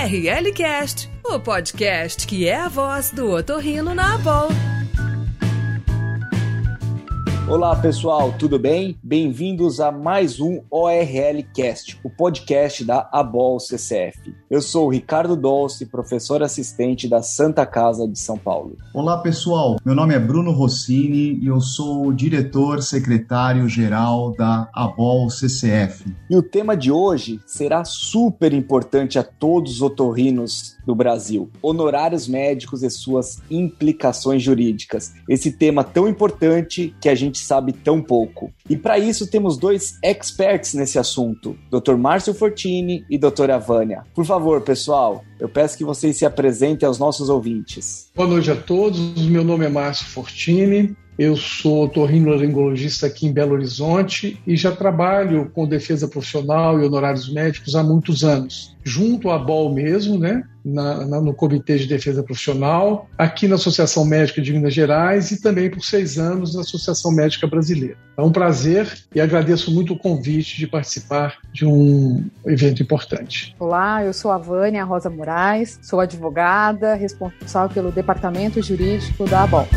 ORL Cast, o podcast que é a voz do otorrino na Abol. Olá pessoal, tudo bem? Bem-vindos a mais um ORL Cast, o podcast da ABOL CCF. Eu sou o Ricardo Dolce, professor assistente da Santa Casa de São Paulo. Olá pessoal, meu nome é Bruno Rossini e eu sou o diretor secretário-geral da ABOL CCF. E o tema de hoje será super importante a todos os otorrinos do Brasil: honorários médicos e suas implicações jurídicas. Esse tema tão importante que a gente sabe tão pouco. E para isso temos dois experts nesse assunto, Dr. Márcio Fortini e Dra. Vânia. Por favor, pessoal, eu peço que vocês se apresentem aos nossos ouvintes. Boa noite a todos. Meu nome é Márcio Fortini. Eu sou otorrinolaringologista aqui em Belo Horizonte e já trabalho com defesa profissional e honorários médicos há muitos anos, junto à BOL mesmo, né? Na, na, no Comitê de Defesa Profissional, aqui na Associação Médica de Minas Gerais e também por seis anos na Associação Médica Brasileira. É um prazer e agradeço muito o convite de participar de um evento importante. Olá, eu sou a Vânia Rosa Moraes, sou advogada, responsável pelo Departamento Jurídico da ABOL.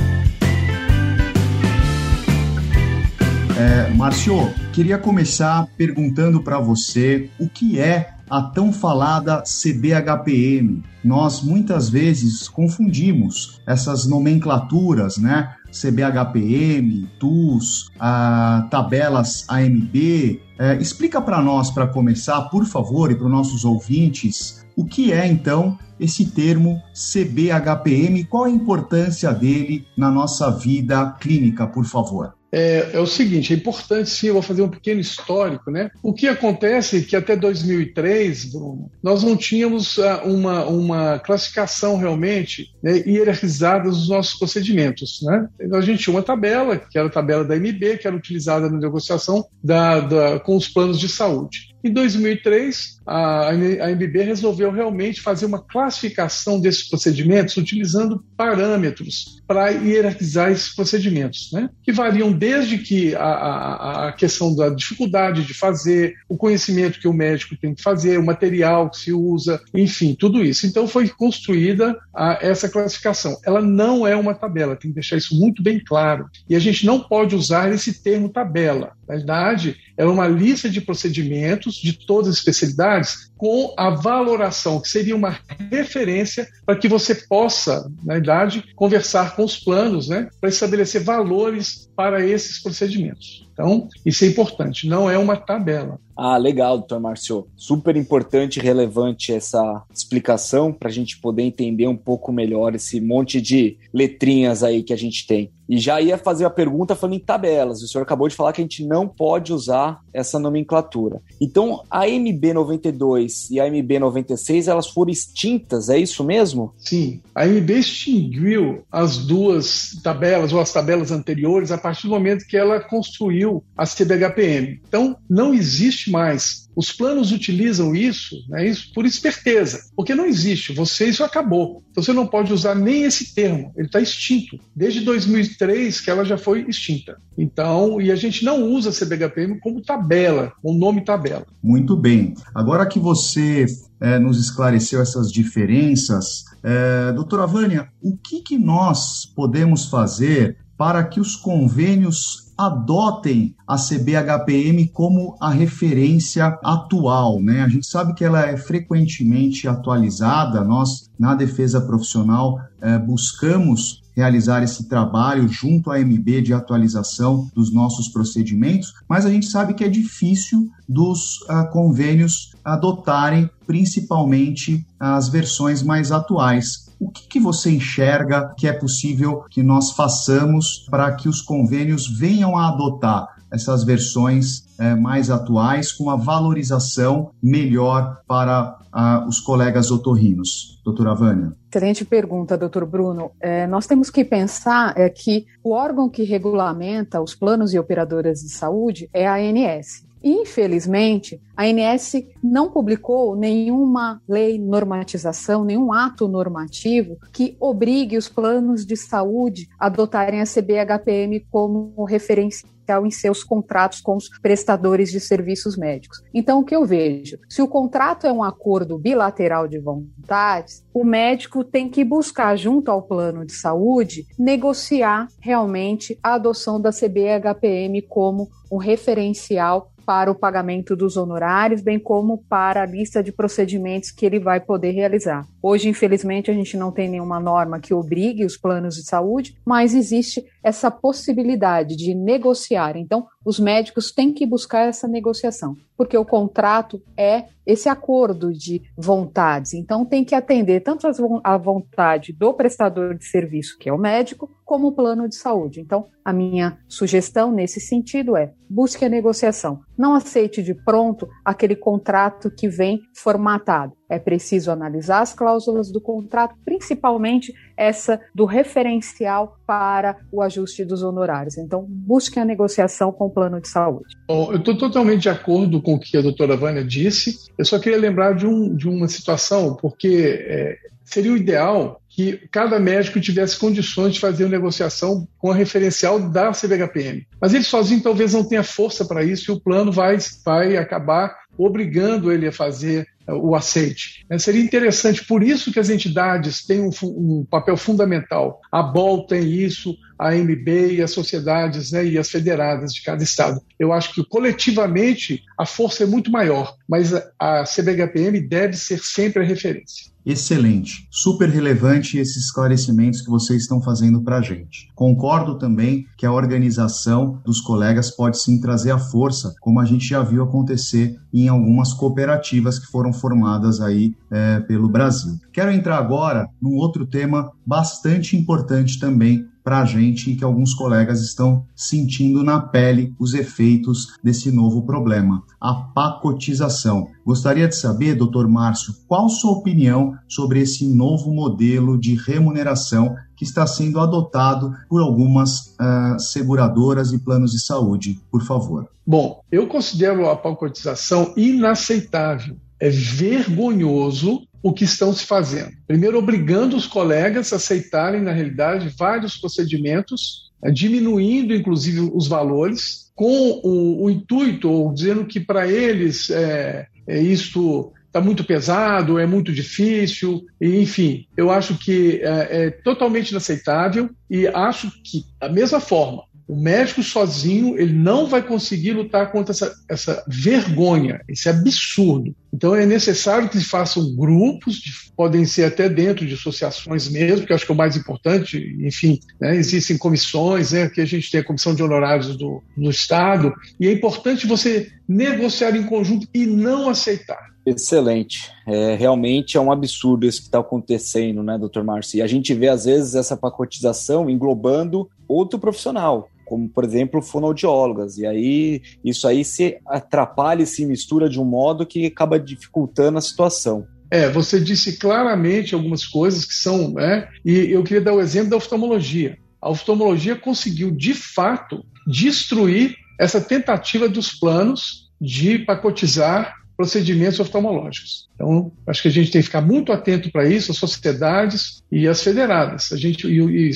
É, Márcio, queria começar perguntando para você o que é a tão falada CBHPM. Nós muitas vezes confundimos essas nomenclaturas, né? CBHPM, TUS, a, tabelas AMB. É, explica para nós, para começar, por favor, e para os nossos ouvintes, o que é então esse termo CBHPM, qual a importância dele na nossa vida clínica, por favor? É, é, o seguinte, é importante sim, eu vou fazer um pequeno histórico, né? O que acontece é que até 2003, Bruno, nós não tínhamos uh, uma, uma classificação realmente né, hierarquizada dos nossos procedimentos, né? A gente tinha uma tabela, que era a tabela da MB, que era utilizada na negociação da, da, com os planos de saúde. Em 2003, a AMB resolveu realmente fazer uma classificação desses procedimentos utilizando parâmetros para hierarquizar esses procedimentos, né? que variam desde que a, a, a, questão da dificuldade de fazer, o conhecimento que o médico tem que fazer, o material que se usa, enfim, tudo isso. Então foi construída a, essa classificação. Ela não é uma tabela, tem que deixar isso muito bem claro. E a gente não pode usar esse termo tabela. Na verdade, é uma lista de procedimentos de todas as especialidades com a valoração, que seria uma referência para que você possa, na verdade, conversar com os planos, né, para estabelecer valores para esses procedimentos. Então, isso é importante, não é uma tabela. Ah, legal, doutor Márcio. Super importante e relevante essa explicação para a gente poder entender um pouco melhor esse monte de letrinhas aí que a gente tem. E já ia fazer a pergunta falando em tabelas. O senhor acabou de falar que a gente não pode usar essa nomenclatura. Então, a MB92 e a MB96, elas foram extintas, é isso mesmo? Sim. A MB extinguiu as duas tabelas ou as tabelas anteriores a partir do momento que ela construiu a CBHPM. Então, não existe mais os planos utilizam isso, né, isso por esperteza, porque não existe, você isso acabou. Então você não pode usar nem esse termo, ele está extinto. Desde 2003 que ela já foi extinta. Então, e a gente não usa CBHPM como tabela, o nome tabela. Muito bem. Agora que você é, nos esclareceu essas diferenças, é, doutora Vânia, o que, que nós podemos fazer para que os convênios adotem a CBHPM como a referência atual, né? A gente sabe que ela é frequentemente atualizada. Nós, na defesa profissional, eh, buscamos realizar esse trabalho junto à MB de atualização dos nossos procedimentos, mas a gente sabe que é difícil dos uh, convênios adotarem principalmente as versões mais atuais. O que, que você enxerga que é possível que nós façamos para que os convênios venham a adotar essas versões é, mais atuais com uma valorização melhor para uh, os colegas otorrinos? Doutora Vânia. Excelente pergunta, doutor Bruno. É, nós temos que pensar é, que o órgão que regulamenta os planos e operadoras de saúde é a ANS. Infelizmente, a ANS não publicou nenhuma lei normatização, nenhum ato normativo que obrigue os planos de saúde a adotarem a CBHPM como referência em seus contratos com os prestadores de serviços médicos. Então, o que eu vejo? Se o contrato é um acordo bilateral de vontades, o médico tem que buscar, junto ao plano de saúde, negociar realmente a adoção da CBHPM como um referencial para o pagamento dos honorários, bem como para a lista de procedimentos que ele vai poder realizar. Hoje, infelizmente, a gente não tem nenhuma norma que obrigue os planos de saúde, mas existe essa possibilidade de negociar. Então, os médicos têm que buscar essa negociação, porque o contrato é esse acordo de vontades. Então, tem que atender tanto a vontade do prestador de serviço, que é o médico, como o plano de saúde. Então, a minha sugestão nesse sentido é busque a negociação. Não aceite de pronto aquele contrato que vem formatado. É preciso analisar as cláusulas do contrato, principalmente essa do referencial para o ajuste dos honorários. Então, busque a negociação com o plano de saúde. Bom, eu estou totalmente de acordo com o que a doutora Vânia disse. Eu só queria lembrar de, um, de uma situação, porque é, seria o ideal que cada médico tivesse condições de fazer uma negociação com a referencial da CBHPM. Mas ele sozinho talvez não tenha força para isso e o plano vai, vai acabar obrigando ele a fazer o aceite. É, seria interessante, por isso que as entidades têm um, um, papel fundamental. A BOL tem isso, a MB e as sociedades né, e as federadas de cada estado. Eu acho que coletivamente a força é muito maior, mas a, a CBHPM deve ser sempre a referência. Excelente, super relevante esses esclarecimentos que vocês estão fazendo para a gente. Concordo também que a organização dos colegas pode sim trazer a força, como a gente já viu acontecer em algumas cooperativas que foram formadas aí é, pelo Brasil. Quero entrar agora num outro tema bastante importante também para a gente e que alguns colegas estão sentindo na pele os efeitos desse novo problema, a pacotização. Gostaria de saber, doutor Márcio, qual sua opinião sobre esse novo modelo de remuneração que está sendo adotado por algumas uh, seguradoras e planos de saúde, por favor. Bom, eu considero a pacotização inaceitável. É vergonhoso o que estão se fazendo. Primeiro, obrigando os colegas a aceitarem, na realidade, vários procedimentos, eh, diminuindo, inclusive, os valores, com o, o intuito, ou dizendo que para eles é, é isto está muito pesado, é muito difícil, enfim, eu acho que é, é totalmente inaceitável e acho que, da mesma forma, o médico sozinho ele não vai conseguir lutar contra essa, essa vergonha, esse absurdo. Então é necessário que se façam grupos, podem ser até dentro de associações mesmo, que acho que é o mais importante. Enfim, né, existem comissões, né, que a gente tem a comissão de honorários do, do Estado, e é importante você negociar em conjunto e não aceitar. Excelente. É, realmente é um absurdo isso que está acontecendo, né, doutor Márcio? E a gente vê, às vezes, essa pacotização englobando outro profissional como por exemplo fonoaudiólogas, e aí isso aí se atrapalha e se mistura de um modo que acaba dificultando a situação. É, você disse claramente algumas coisas que são, né? E eu queria dar o exemplo da oftalmologia. A oftalmologia conseguiu, de fato, destruir essa tentativa dos planos de pacotizar procedimentos oftalmológicos. Então, acho que a gente tem que ficar muito atento para isso, as sociedades e as federadas. A gente e, e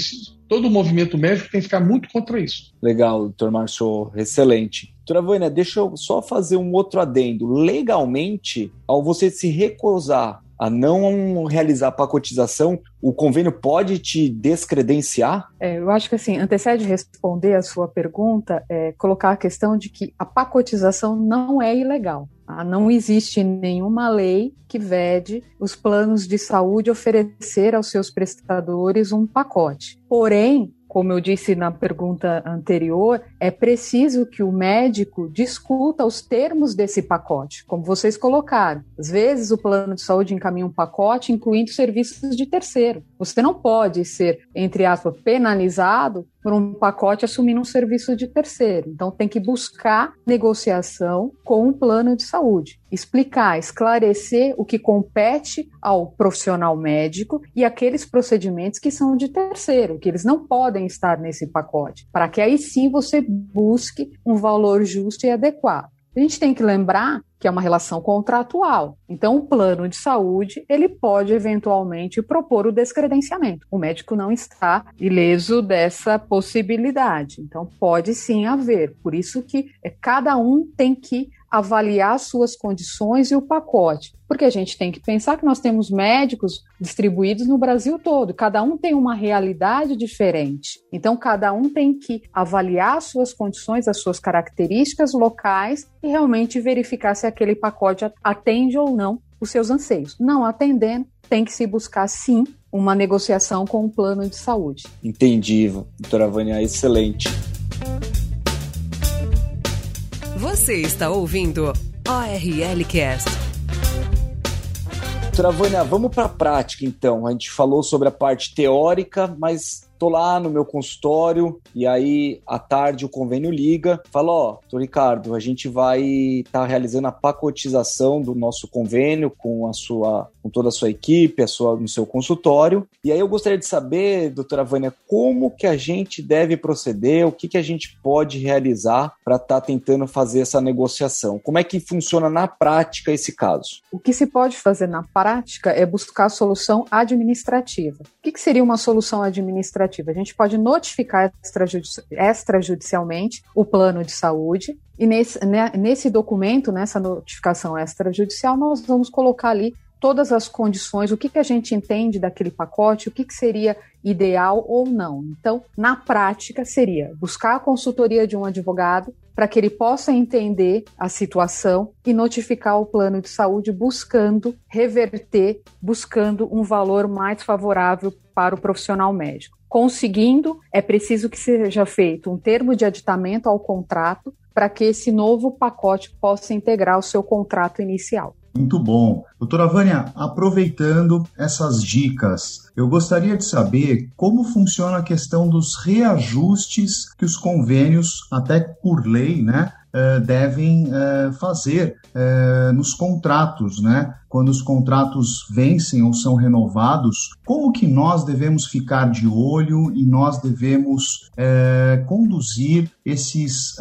todo o movimento médico tem que ficar muito contra isso. Legal, doutor Márcio, excelente. Doutora Vânia, deixa eu só fazer um outro adendo. Legalmente, ao você se recusar a não realizar a pacotização, o convênio pode te descredenciar? É, eu acho que assim, antecede responder a sua pergunta, é, colocar a questão de que a pacotização não é ilegal. Tá? Não existe nenhuma lei que vede os planos de saúde oferecer aos seus prestadores um pacote. Porém, como eu disse na pergunta anterior, é preciso que o médico discuta os termos desse pacote, como vocês colocaram. Às vezes o plano de saúde encaminha um pacote incluindo serviços de terceiro. Você não pode ser, entre aspas, penalizado por um pacote assumindo um serviço de terceiro. Então tem que buscar negociação com o plano de saúde, explicar, esclarecer o que compete ao profissional médico e aqueles procedimentos que são de terceiro, que eles não podem estar nesse pacote, para que aí sim você busque um valor justo e adequado. A gente tem que lembrar que é uma relação contratual. Então, o plano de saúde, ele pode eventualmente propor o descredenciamento. O médico não está ileso dessa possibilidade. Então, pode sim haver. Por isso que é, cada um tem que avaliar suas condições e o pacote. Porque a gente tem que pensar que nós temos médicos distribuídos no Brasil todo, cada um tem uma realidade diferente. Então, cada um tem que avaliar suas condições, as suas características locais e realmente verificar se aquele pacote atende ou não os seus anseios. Não atendendo, tem que se buscar sim uma negociação com o plano de saúde. Entendi, doutora Vânia, excelente. Você está ouvindo ORL Cast. Doutora Vânia, vamos para a prática então. A gente falou sobre a parte teórica, mas Tô lá no meu consultório e aí à tarde o convênio liga, fala: Ó, oh, tô Ricardo, a gente vai estar tá realizando a pacotização do nosso convênio com a sua, com toda a sua equipe, a sua, no seu consultório. E aí eu gostaria de saber, doutora Vânia, como que a gente deve proceder, o que, que a gente pode realizar para estar tá tentando fazer essa negociação? Como é que funciona na prática esse caso? O que se pode fazer na prática é buscar a solução administrativa. O que, que seria uma solução administrativa? A gente pode notificar extrajudici extrajudicialmente o plano de saúde, e nesse, né, nesse documento, nessa notificação extrajudicial, nós vamos colocar ali todas as condições, o que, que a gente entende daquele pacote, o que, que seria ideal ou não. Então, na prática, seria buscar a consultoria de um advogado para que ele possa entender a situação e notificar o plano de saúde buscando reverter, buscando um valor mais favorável para o profissional médico. Conseguindo, é preciso que seja feito um termo de aditamento ao contrato para que esse novo pacote possa integrar o seu contrato inicial. Muito bom. Doutora Vânia, aproveitando essas dicas, eu gostaria de saber como funciona a questão dos reajustes que os convênios, até por lei, né, eh, devem eh, fazer eh, nos contratos, né? Quando os contratos vencem ou são renovados, como que nós devemos ficar de olho e nós devemos conduzir esses,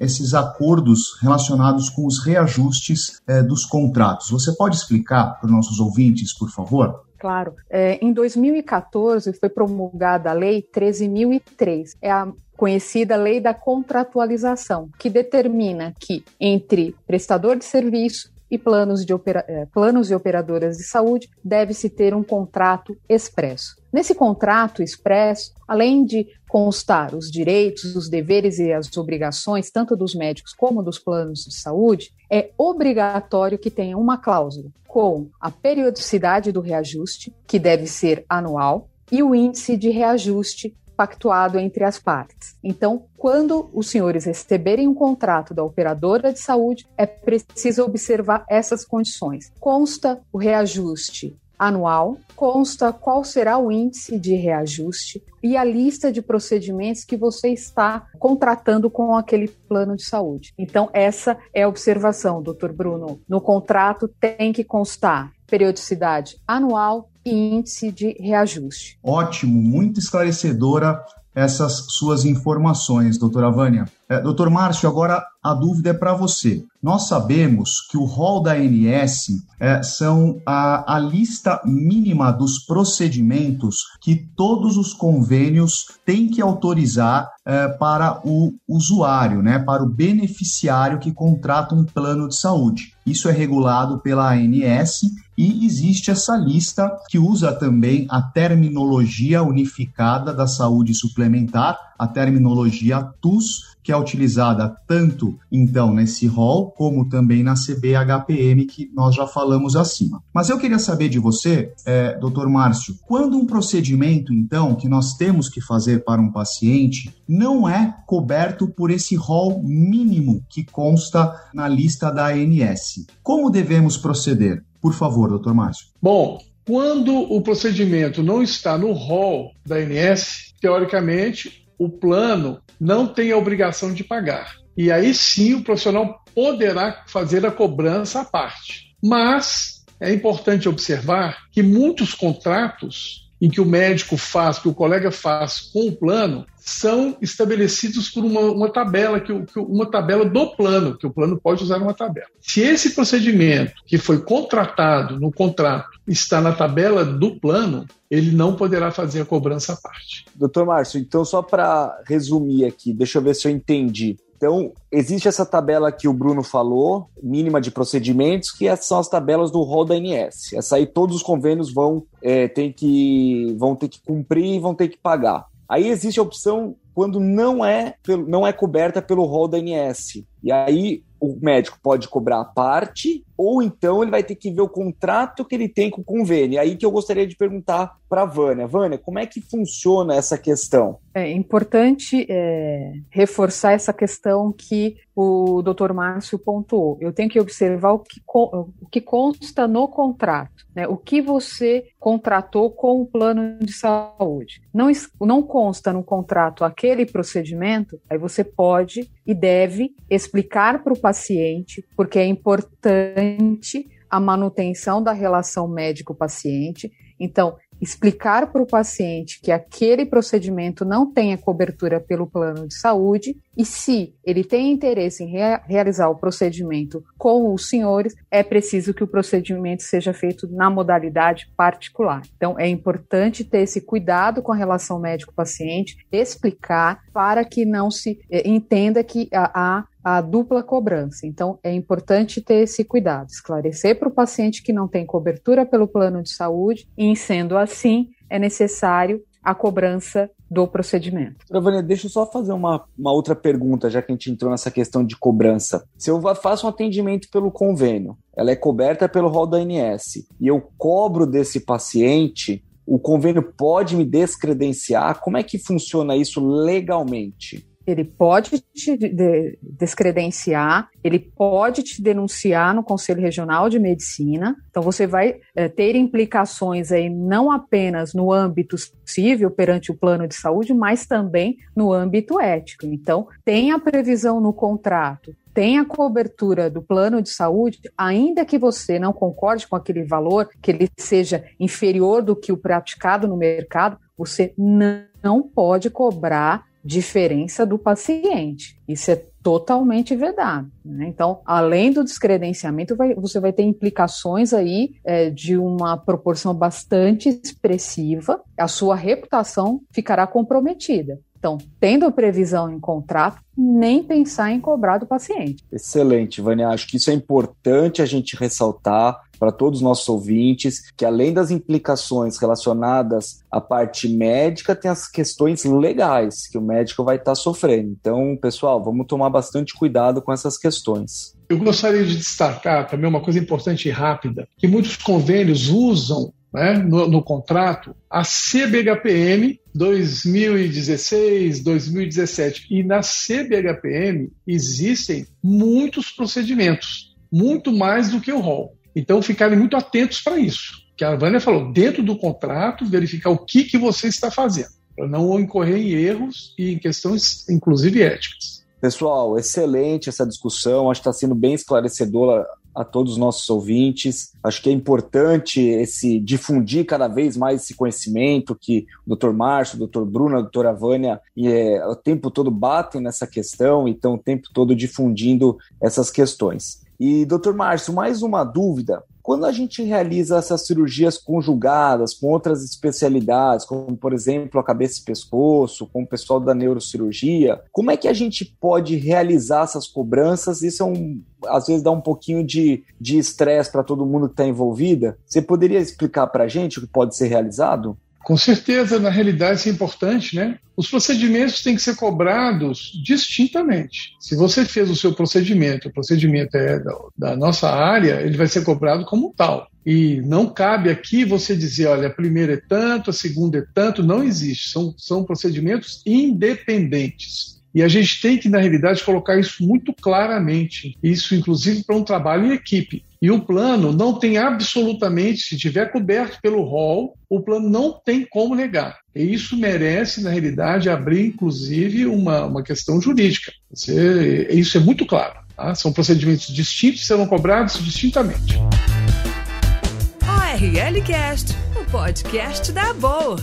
esses acordos relacionados com os reajustes dos contratos? Você pode explicar para os nossos ouvintes, por favor? Claro. É, em 2014 foi promulgada a Lei 13.003. É a conhecida Lei da Contratualização, que determina que entre prestador de serviço e planos de, opera, é, planos e operadoras de saúde deve-se ter um contrato expresso. Nesse contrato expresso, além de constar os direitos, os deveres e as obrigações, tanto dos médicos como dos planos de saúde, é obrigatório que tenha uma cláusula com a periodicidade do reajuste, que deve ser anual, e o índice de reajuste pactuado entre as partes. Então, quando os senhores receberem um contrato da operadora de saúde, é preciso observar essas condições. Consta o reajuste anual, consta qual será o índice de reajuste e a lista de procedimentos que você está contratando com aquele plano de saúde. Então, essa é a observação, doutor Bruno. No contrato tem que constar periodicidade anual e índice de reajuste. Ótimo, muito esclarecedora essas suas informações, doutora Vânia. É, doutor Márcio, agora a dúvida é para você. Nós sabemos que o rol da ANS é, são a, a lista mínima dos procedimentos que todos os convênios têm que autorizar é, para o usuário, né, para o beneficiário que contrata um plano de saúde. Isso é regulado pela ANS e existe essa lista que usa também a terminologia unificada da saúde suplementar, a terminologia TUS, que é utilizada tanto então nesse rol como também na CBHPM que nós já falamos acima. Mas eu queria saber de você, é, doutor Márcio, quando um procedimento então que nós temos que fazer para um paciente não é coberto por esse rol mínimo que consta na lista da ANS, como devemos proceder? Por favor, doutor Márcio. Bom, quando o procedimento não está no rol da ANS, teoricamente o plano não tem a obrigação de pagar. E aí sim o profissional poderá fazer a cobrança à parte. Mas é importante observar que muitos contratos em que o médico faz, que o colega faz com o plano, são estabelecidos por uma, uma tabela, que, que, uma tabela do plano, que o plano pode usar uma tabela. Se esse procedimento que foi contratado no contrato está na tabela do plano, ele não poderá fazer a cobrança à parte. Doutor Márcio, então só para resumir aqui, deixa eu ver se eu entendi. Então, existe essa tabela que o Bruno falou, mínima de procedimentos, que são as tabelas do rol da ANS. Essa aí todos os convênios vão, é, ter, que, vão ter que cumprir e vão ter que pagar. Aí existe a opção quando não é, não é coberta pelo rol da ANS. E aí o médico pode cobrar a parte, ou então ele vai ter que ver o contrato que ele tem com o convênio. Aí que eu gostaria de perguntar para a Vânia. Vânia, como é que funciona essa questão? É importante é, reforçar essa questão que o doutor Márcio pontuou. Eu tenho que observar o que, o que consta no contrato, né? o que você contratou com o plano de saúde. Não, não consta no contrato aquele procedimento, aí você pode e deve explicar para o paciente, porque é importante a manutenção da relação médico-paciente. Então, explicar para o paciente que aquele procedimento não tem a cobertura pelo plano de saúde e se ele tem interesse em rea realizar o procedimento com os senhores, é preciso que o procedimento seja feito na modalidade particular. Então, é importante ter esse cuidado com a relação médico-paciente, explicar para que não se eh, entenda que há a dupla cobrança. Então, é importante ter esse cuidado, esclarecer para o paciente que não tem cobertura pelo plano de saúde, e, sendo assim, é necessário a cobrança do procedimento. Vânia, deixa eu só fazer uma, uma outra pergunta, já que a gente entrou nessa questão de cobrança. Se eu faço um atendimento pelo convênio, ela é coberta pelo rol da ANS, e eu cobro desse paciente, o convênio pode me descredenciar? Como é que funciona isso legalmente? Ele pode te descredenciar, ele pode te denunciar no Conselho Regional de Medicina. Então, você vai é, ter implicações aí não apenas no âmbito civil perante o plano de saúde, mas também no âmbito ético. Então, tem a previsão no contrato tem a cobertura do plano de saúde, ainda que você não concorde com aquele valor, que ele seja inferior do que o praticado no mercado, você não pode cobrar diferença do paciente. Isso é totalmente vedado. Né? Então, além do descredenciamento, vai, você vai ter implicações aí é, de uma proporção bastante expressiva. A sua reputação ficará comprometida. Então, tendo previsão em contrato, nem pensar em cobrar do paciente. Excelente, Vânia. Acho que isso é importante a gente ressaltar para todos os nossos ouvintes, que além das implicações relacionadas à parte médica, tem as questões legais que o médico vai estar tá sofrendo. Então, pessoal, vamos tomar bastante cuidado com essas questões. Eu gostaria de destacar também uma coisa importante e rápida, que muitos convênios usam né, no, no, contrato a CBHPM 2016, 2017. E na CBHPM existem muitos procedimentos, muito mais do que o rol. Então, ficarem muito atentos para isso. Que a Vânia falou, dentro do contrato, verificar o que, que você está fazendo, para não incorrer em erros e em questões, inclusive, éticas. Pessoal, excelente essa discussão, acho que está sendo bem esclarecedora a todos os nossos ouvintes. Acho que é importante esse difundir cada vez mais esse conhecimento que o Dr. Márcio, o Dr. Bruno, a doutora Vânia é, o tempo todo batem nessa questão e estão o tempo todo difundindo essas questões. E, doutor Márcio, mais uma dúvida. Quando a gente realiza essas cirurgias conjugadas com outras especialidades, como, por exemplo, a cabeça e pescoço, com o pessoal da neurocirurgia, como é que a gente pode realizar essas cobranças? Isso é um, às vezes dá um pouquinho de estresse para todo mundo que está envolvida. Você poderia explicar para a gente o que pode ser realizado? Com certeza, na realidade, isso é importante, né? Os procedimentos têm que ser cobrados distintamente. Se você fez o seu procedimento, o procedimento é da, da nossa área, ele vai ser cobrado como tal. E não cabe aqui você dizer, olha, a primeira é tanto, a segunda é tanto, não existe. São, são procedimentos independentes. E a gente tem que, na realidade, colocar isso muito claramente. Isso, inclusive, para um trabalho em equipe. E o plano não tem absolutamente, se tiver coberto pelo rol, o plano não tem como negar. E isso merece, na realidade, abrir, inclusive, uma, uma questão jurídica. Você, isso é muito claro. Tá? São procedimentos distintos, serão cobrados distintamente. ORL Cast podcast da Boa.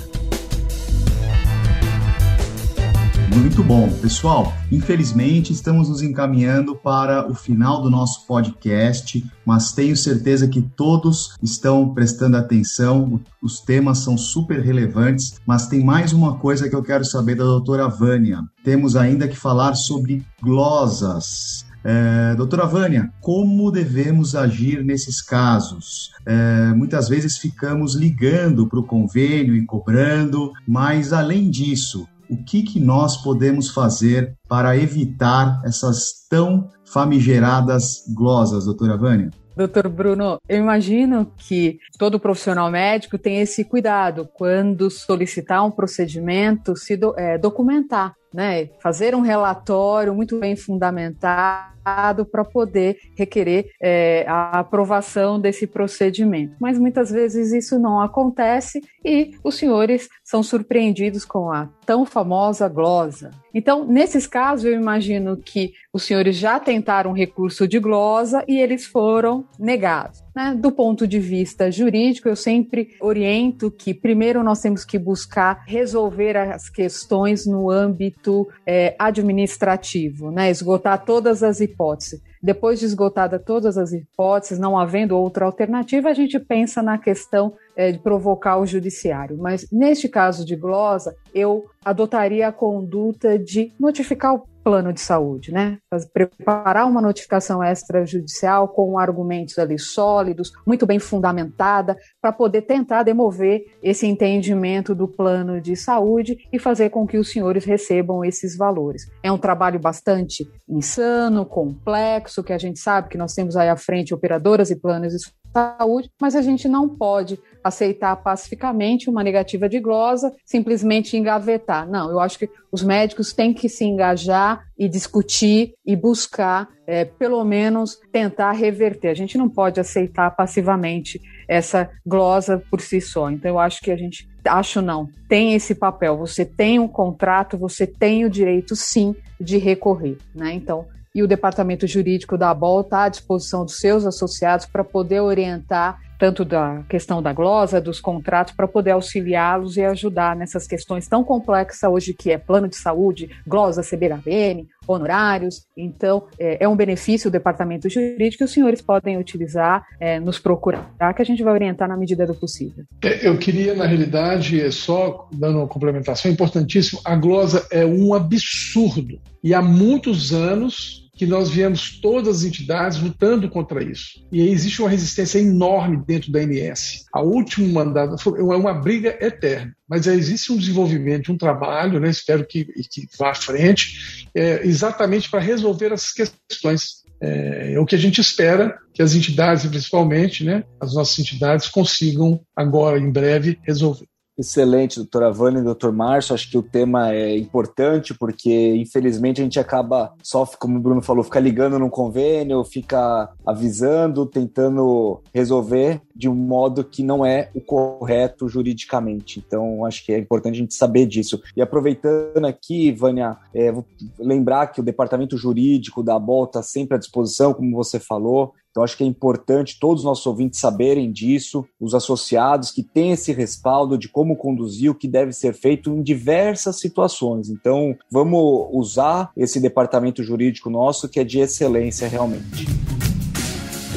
Muito bom, pessoal. Infelizmente, estamos nos encaminhando para o final do nosso podcast, mas tenho certeza que todos estão prestando atenção. Os temas são super relevantes, mas tem mais uma coisa que eu quero saber da doutora Vânia. Temos ainda que falar sobre glosas. É, doutora Vânia, como devemos agir nesses casos? É, muitas vezes ficamos ligando para o convênio e cobrando, mas além disso, o que, que nós podemos fazer para evitar essas tão famigeradas glosas, doutora Vânia? Doutor Bruno, eu imagino que todo profissional médico tem esse cuidado quando solicitar um procedimento, se do, é, documentar, né? Fazer um relatório muito bem fundamentado para poder requerer é, a aprovação desse procedimento. Mas muitas vezes isso não acontece e os senhores são surpreendidos com a tão famosa glosa. Então, nesses casos, eu imagino que os senhores já tentaram recurso de glosa e eles foram negados. Né? Do ponto de vista jurídico, eu sempre oriento que primeiro nós temos que buscar resolver as questões no âmbito é, administrativo, né? esgotar todas as hipóteses. Depois de esgotada todas as hipóteses, não havendo outra alternativa, a gente pensa na questão é, de provocar o judiciário. Mas neste caso de glosa, eu adotaria a conduta de notificar o plano de saúde, né? Preparar uma notificação extrajudicial com argumentos ali sólidos, muito bem fundamentada, para poder tentar demover esse entendimento do plano de saúde e fazer com que os senhores recebam esses valores. É um trabalho bastante insano, complexo, que a gente sabe que nós temos aí à frente operadoras e planos de saúde, mas a gente não pode aceitar pacificamente uma negativa de glosa, simplesmente engavetar. Não, eu acho que os médicos têm que se engajar e discutir e buscar, é, pelo menos, tentar reverter. A gente não pode aceitar passivamente essa glosa por si só. Então, eu acho que a gente, acho não, tem esse papel. Você tem um contrato, você tem o direito, sim, de recorrer. Né? Então, e o departamento jurídico da ABOL está à disposição dos seus associados para poder orientar tanto da questão da glosa, dos contratos, para poder auxiliá-los e ajudar nessas questões tão complexas hoje que é plano de saúde, glosa, CBHBN, honorários. Então, é, é um benefício o departamento jurídico que os senhores podem utilizar, é, nos procurar, que a gente vai orientar na medida do possível. É, eu queria, na realidade, é só dando uma complementação, importantíssimo, a glosa é um absurdo. E há muitos anos que nós viemos todas as entidades lutando contra isso. E existe uma resistência enorme dentro da ANS. A último mandato é uma briga eterna, mas existe um desenvolvimento, um trabalho, né, espero que, que vá à frente, é, exatamente para resolver essas questões. É, é, o que a gente espera que as entidades, principalmente, né, as nossas entidades, consigam agora, em breve, resolver. Excelente, doutora Vânia e doutor Márcio. Acho que o tema é importante porque, infelizmente, a gente acaba só, como o Bruno falou, fica ligando num convênio, fica avisando, tentando resolver de um modo que não é o correto juridicamente. Então, acho que é importante a gente saber disso. E aproveitando aqui, Vânia, é, vou lembrar que o departamento jurídico da ABOL está sempre à disposição, como você falou. Então, acho que é importante todos os nossos ouvintes saberem disso, os associados que têm esse respaldo de como conduzir o que deve ser feito em diversas situações. Então, vamos usar esse departamento jurídico nosso que é de excelência realmente.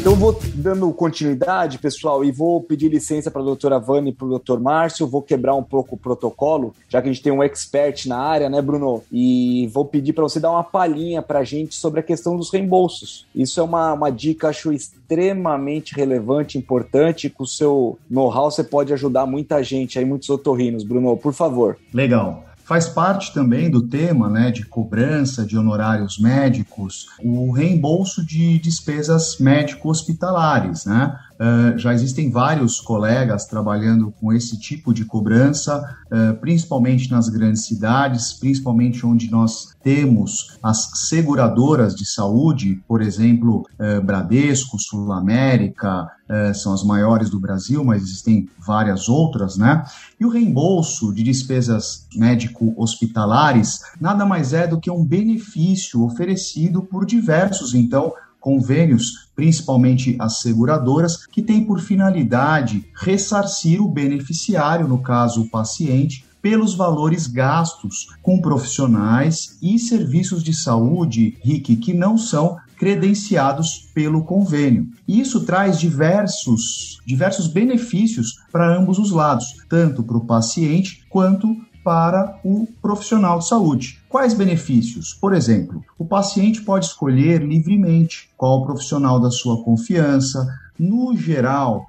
Então, vou dando continuidade, pessoal, e vou pedir licença para a doutora Vani e para o doutor Márcio. Vou quebrar um pouco o protocolo, já que a gente tem um expert na área, né, Bruno? E vou pedir para você dar uma palhinha para a gente sobre a questão dos reembolsos. Isso é uma, uma dica, acho, extremamente relevante, importante. Com o seu know-how, você pode ajudar muita gente aí, muitos otorrinos. Bruno, por favor. Legal. Faz parte também do tema né, de cobrança de honorários médicos o reembolso de despesas médico-hospitalares. Né? Uh, já existem vários colegas trabalhando com esse tipo de cobrança, uh, principalmente nas grandes cidades, principalmente onde nós temos as seguradoras de saúde, por exemplo, uh, Bradesco, Sul América, são as maiores do Brasil, mas existem várias outras, né? E o reembolso de despesas médico-hospitalares nada mais é do que um benefício oferecido por diversos, então, convênios, principalmente as seguradoras, que têm por finalidade ressarcir o beneficiário, no caso o paciente, pelos valores gastos com profissionais e serviços de saúde, RIC, que não são credenciados pelo convênio. Isso traz diversos, diversos benefícios para ambos os lados, tanto para o paciente quanto para o profissional de saúde. Quais benefícios? Por exemplo, o paciente pode escolher livremente qual profissional da sua confiança. No geral,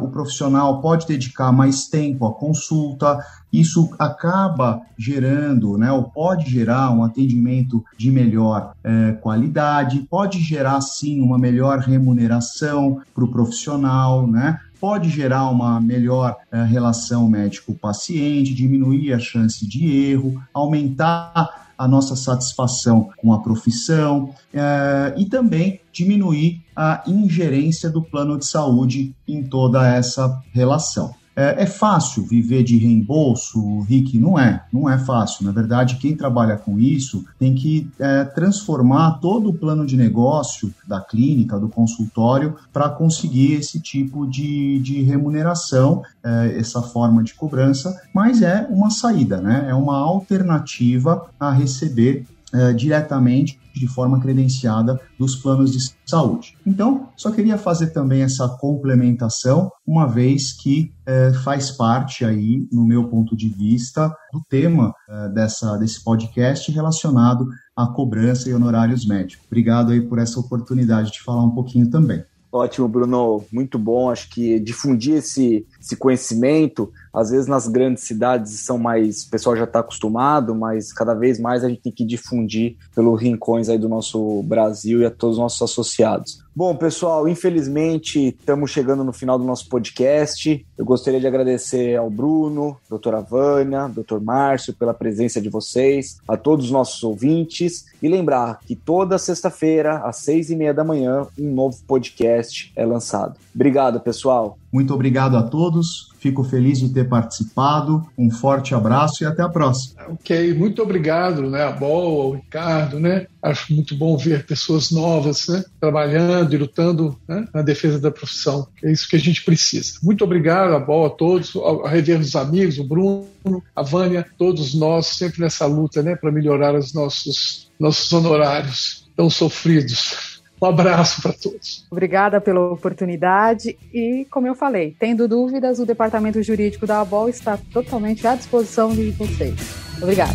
o profissional pode dedicar mais tempo à consulta, isso acaba gerando, né, ou pode gerar um atendimento de melhor eh, qualidade, pode gerar sim uma melhor remuneração para o profissional, né? Pode gerar uma melhor eh, relação médico-paciente, diminuir a chance de erro, aumentar a nossa satisfação com a profissão é, e também diminuir a ingerência do plano de saúde em toda essa relação. É, é, fácil viver de reembolso, Rick? Não é, não é fácil. Na verdade, quem trabalha com isso tem que é, transformar todo o plano de negócio da clínica, do consultório, para conseguir esse tipo de, de remuneração, é, essa forma de cobrança, mas é uma saída, né? É uma alternativa a receber é, diretamente de forma credenciada dos planos de saúde. Então, só queria fazer também essa complementação, uma vez que é, faz parte aí, no meu ponto de vista, do tema é, dessa, desse podcast relacionado à cobrança e honorários médicos. Obrigado aí por essa oportunidade de falar um pouquinho também. Ótimo, Bruno, muito bom. Acho que difundir esse, esse conhecimento, às vezes nas grandes cidades são mais, o pessoal já está acostumado, mas cada vez mais a gente tem que difundir pelos rincões aí do nosso Brasil e a todos os nossos associados. Bom, pessoal, infelizmente estamos chegando no final do nosso podcast. Eu gostaria de agradecer ao Bruno, doutora Vânia, doutor Márcio pela presença de vocês, a todos os nossos ouvintes e lembrar que toda sexta-feira, às seis e meia da manhã, um novo podcast é lançado. Obrigado, pessoal. Muito obrigado a todos. Fico feliz de ter participado. Um forte abraço e até a próxima. Ok, muito obrigado, né, a Bol, ao Ricardo, né? Acho muito bom ver pessoas novas, né, trabalhando e lutando né, na defesa da profissão. É isso que a gente precisa. Muito obrigado a Bol, a todos, a rever os amigos, o Bruno, a Vânia, todos nós sempre nessa luta, né, para melhorar os nossos nossos honorários tão sofridos. Um abraço para todos. Obrigada pela oportunidade e, como eu falei, tendo dúvidas, o Departamento Jurídico da ABOL está totalmente à disposição de vocês. Obrigada.